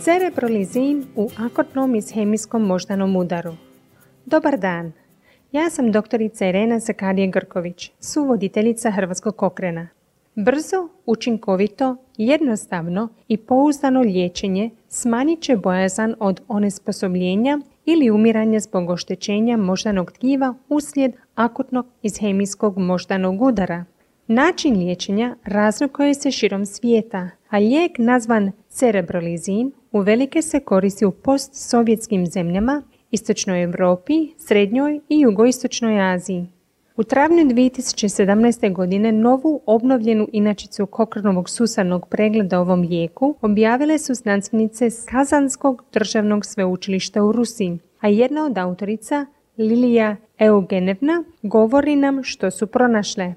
Cerebrolizin u akutnom ishemijskom moždanom udaru. Dobar dan, ja sam doktorica Irena Zakarije Grković, suvoditeljica Hrvatskog kokrena. Brzo, učinkovito, jednostavno i pouzdano liječenje smanjit će bojazan od onesposobljenja ili umiranja zbog oštećenja moždanog tkiva uslijed akutnog ishemijskog moždanog udara. Način liječenja razlikuje se širom svijeta, a lijek nazvan cerebrolizin uvelike se koristi u postsovjetskim zemljama, istočnoj Europi, srednjoj i jugoistočnoj Aziji. U travnju 2017. godine novu obnovljenu inačicu Kokronovog susanog pregleda ovom lijeku objavile su znanstvenice s Kazanskog državnog sveučilišta u Rusiji, a jedna od autorica, Lilija Eugenevna, govori nam što su pronašle.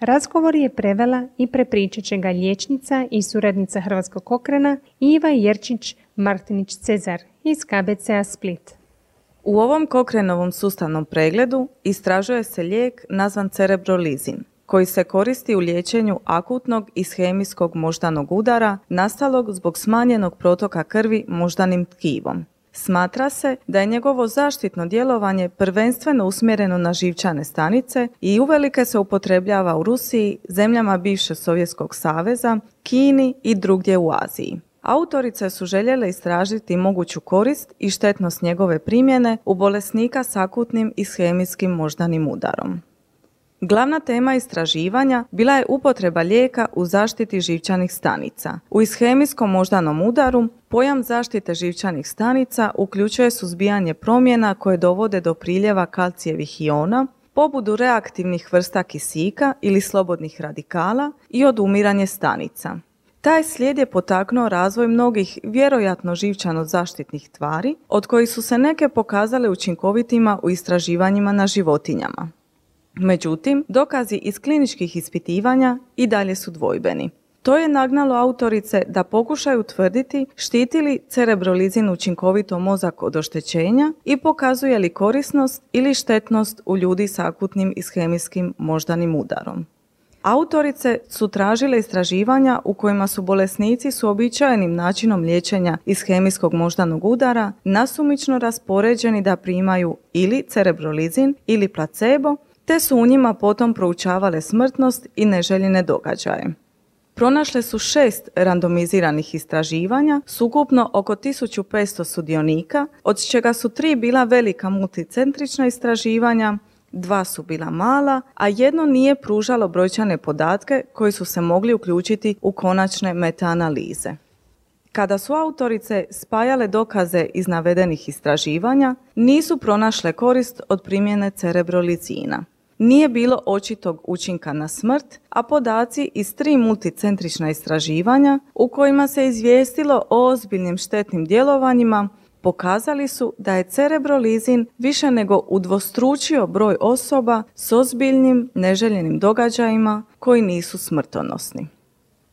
Razgovor je prevela i prepričat će ga liječnica i suradnica Hrvatskog okrena Iva Jerčić Martinić Cezar iz KBCA Split. U ovom kokrenovom sustavnom pregledu istražuje se lijek nazvan cerebrolizin, koji se koristi u liječenju akutnog ishemijskog moždanog udara nastalog zbog smanjenog protoka krvi moždanim tkivom. Smatra se da je njegovo zaštitno djelovanje prvenstveno usmjereno na živčane stanice i uvelike se upotrebljava u Rusiji, zemljama bivše Sovjetskog saveza, Kini i drugdje u Aziji. Autorice su željele istražiti moguću korist i štetnost njegove primjene u bolesnika s akutnim ishemijskim moždanim udarom. Glavna tema istraživanja bila je upotreba lijeka u zaštiti živčanih stanica. U ishemijskom moždanom udaru pojam zaštite živčanih stanica uključuje suzbijanje promjena koje dovode do priljeva kalcijevih iona, pobudu reaktivnih vrsta kisika ili slobodnih radikala i odumiranje stanica. Taj slijed je potaknuo razvoj mnogih vjerojatno živčano zaštitnih tvari, od kojih su se neke pokazale učinkovitima u istraživanjima na životinjama. Međutim, dokazi iz kliničkih ispitivanja i dalje su dvojbeni. To je nagnalo autorice da pokušaju tvrditi štiti li cerebrolizin učinkovito mozak od oštećenja i pokazuje li korisnost ili štetnost u ljudi s akutnim ishemijskim moždanim udarom. Autorice su tražile istraživanja u kojima su bolesnici s uobičajenim načinom liječenja ishemijskog moždanog udara nasumično raspoređeni da primaju ili cerebrolizin ili placebo te su u njima potom proučavale smrtnost i neželjene događaje. Pronašle su šest randomiziranih istraživanja s ukupno oko 1500 sudionika, od čega su tri bila velika multicentrična istraživanja, dva su bila mala, a jedno nije pružalo brojčane podatke koji su se mogli uključiti u konačne metaanalize. Kada su autorice spajale dokaze iz navedenih istraživanja, nisu pronašle korist od primjene cerebrolicina nije bilo očitog učinka na smrt, a podaci iz tri multicentrična istraživanja u kojima se izvijestilo o ozbiljnim štetnim djelovanjima pokazali su da je cerebrolizin više nego udvostručio broj osoba s ozbiljnim neželjenim događajima koji nisu smrtonosni.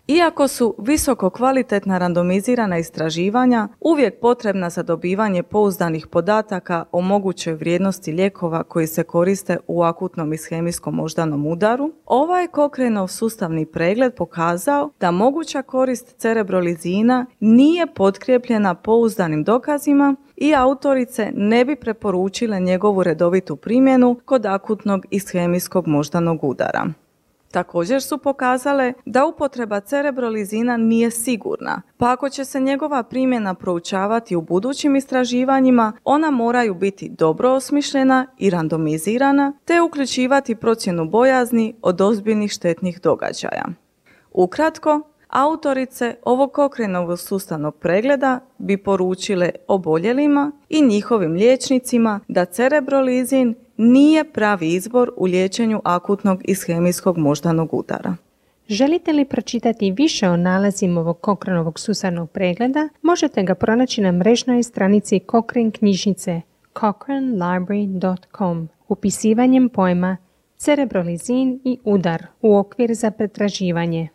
Iako su visoko kvalitetna randomizirana istraživanja uvijek potrebna za dobivanje pouzdanih podataka o mogućoj vrijednosti lijekova koji se koriste u akutnom ishemijskom moždanom udaru, ovaj Kokrenov sustavni pregled pokazao da moguća korist cerebrolizina nije potkrijepljena pouzdanim dokazima i autorice ne bi preporučile njegovu redovitu primjenu kod akutnog ishemijskog moždanog udara. Također su pokazale da upotreba cerebrolizina nije sigurna, pa ako će se njegova primjena proučavati u budućim istraživanjima, ona moraju biti dobro osmišljena i randomizirana, te uključivati procjenu bojazni od ozbiljnih štetnih događaja. Ukratko, autorice ovog kokrenovog sustavnog pregleda bi poručile oboljelima i njihovim liječnicima da cerebrolizin nije pravi izbor u liječenju akutnog ishemijskog moždanog udara. Želite li pročitati više o nalazima ovog Kochranovog susanog pregleda, možete ga pronaći na mrežnoj stranici Cochrane knjižnice cochranelibrary.com upisivanjem pojma cerebrolizin i udar u okvir za pretraživanje.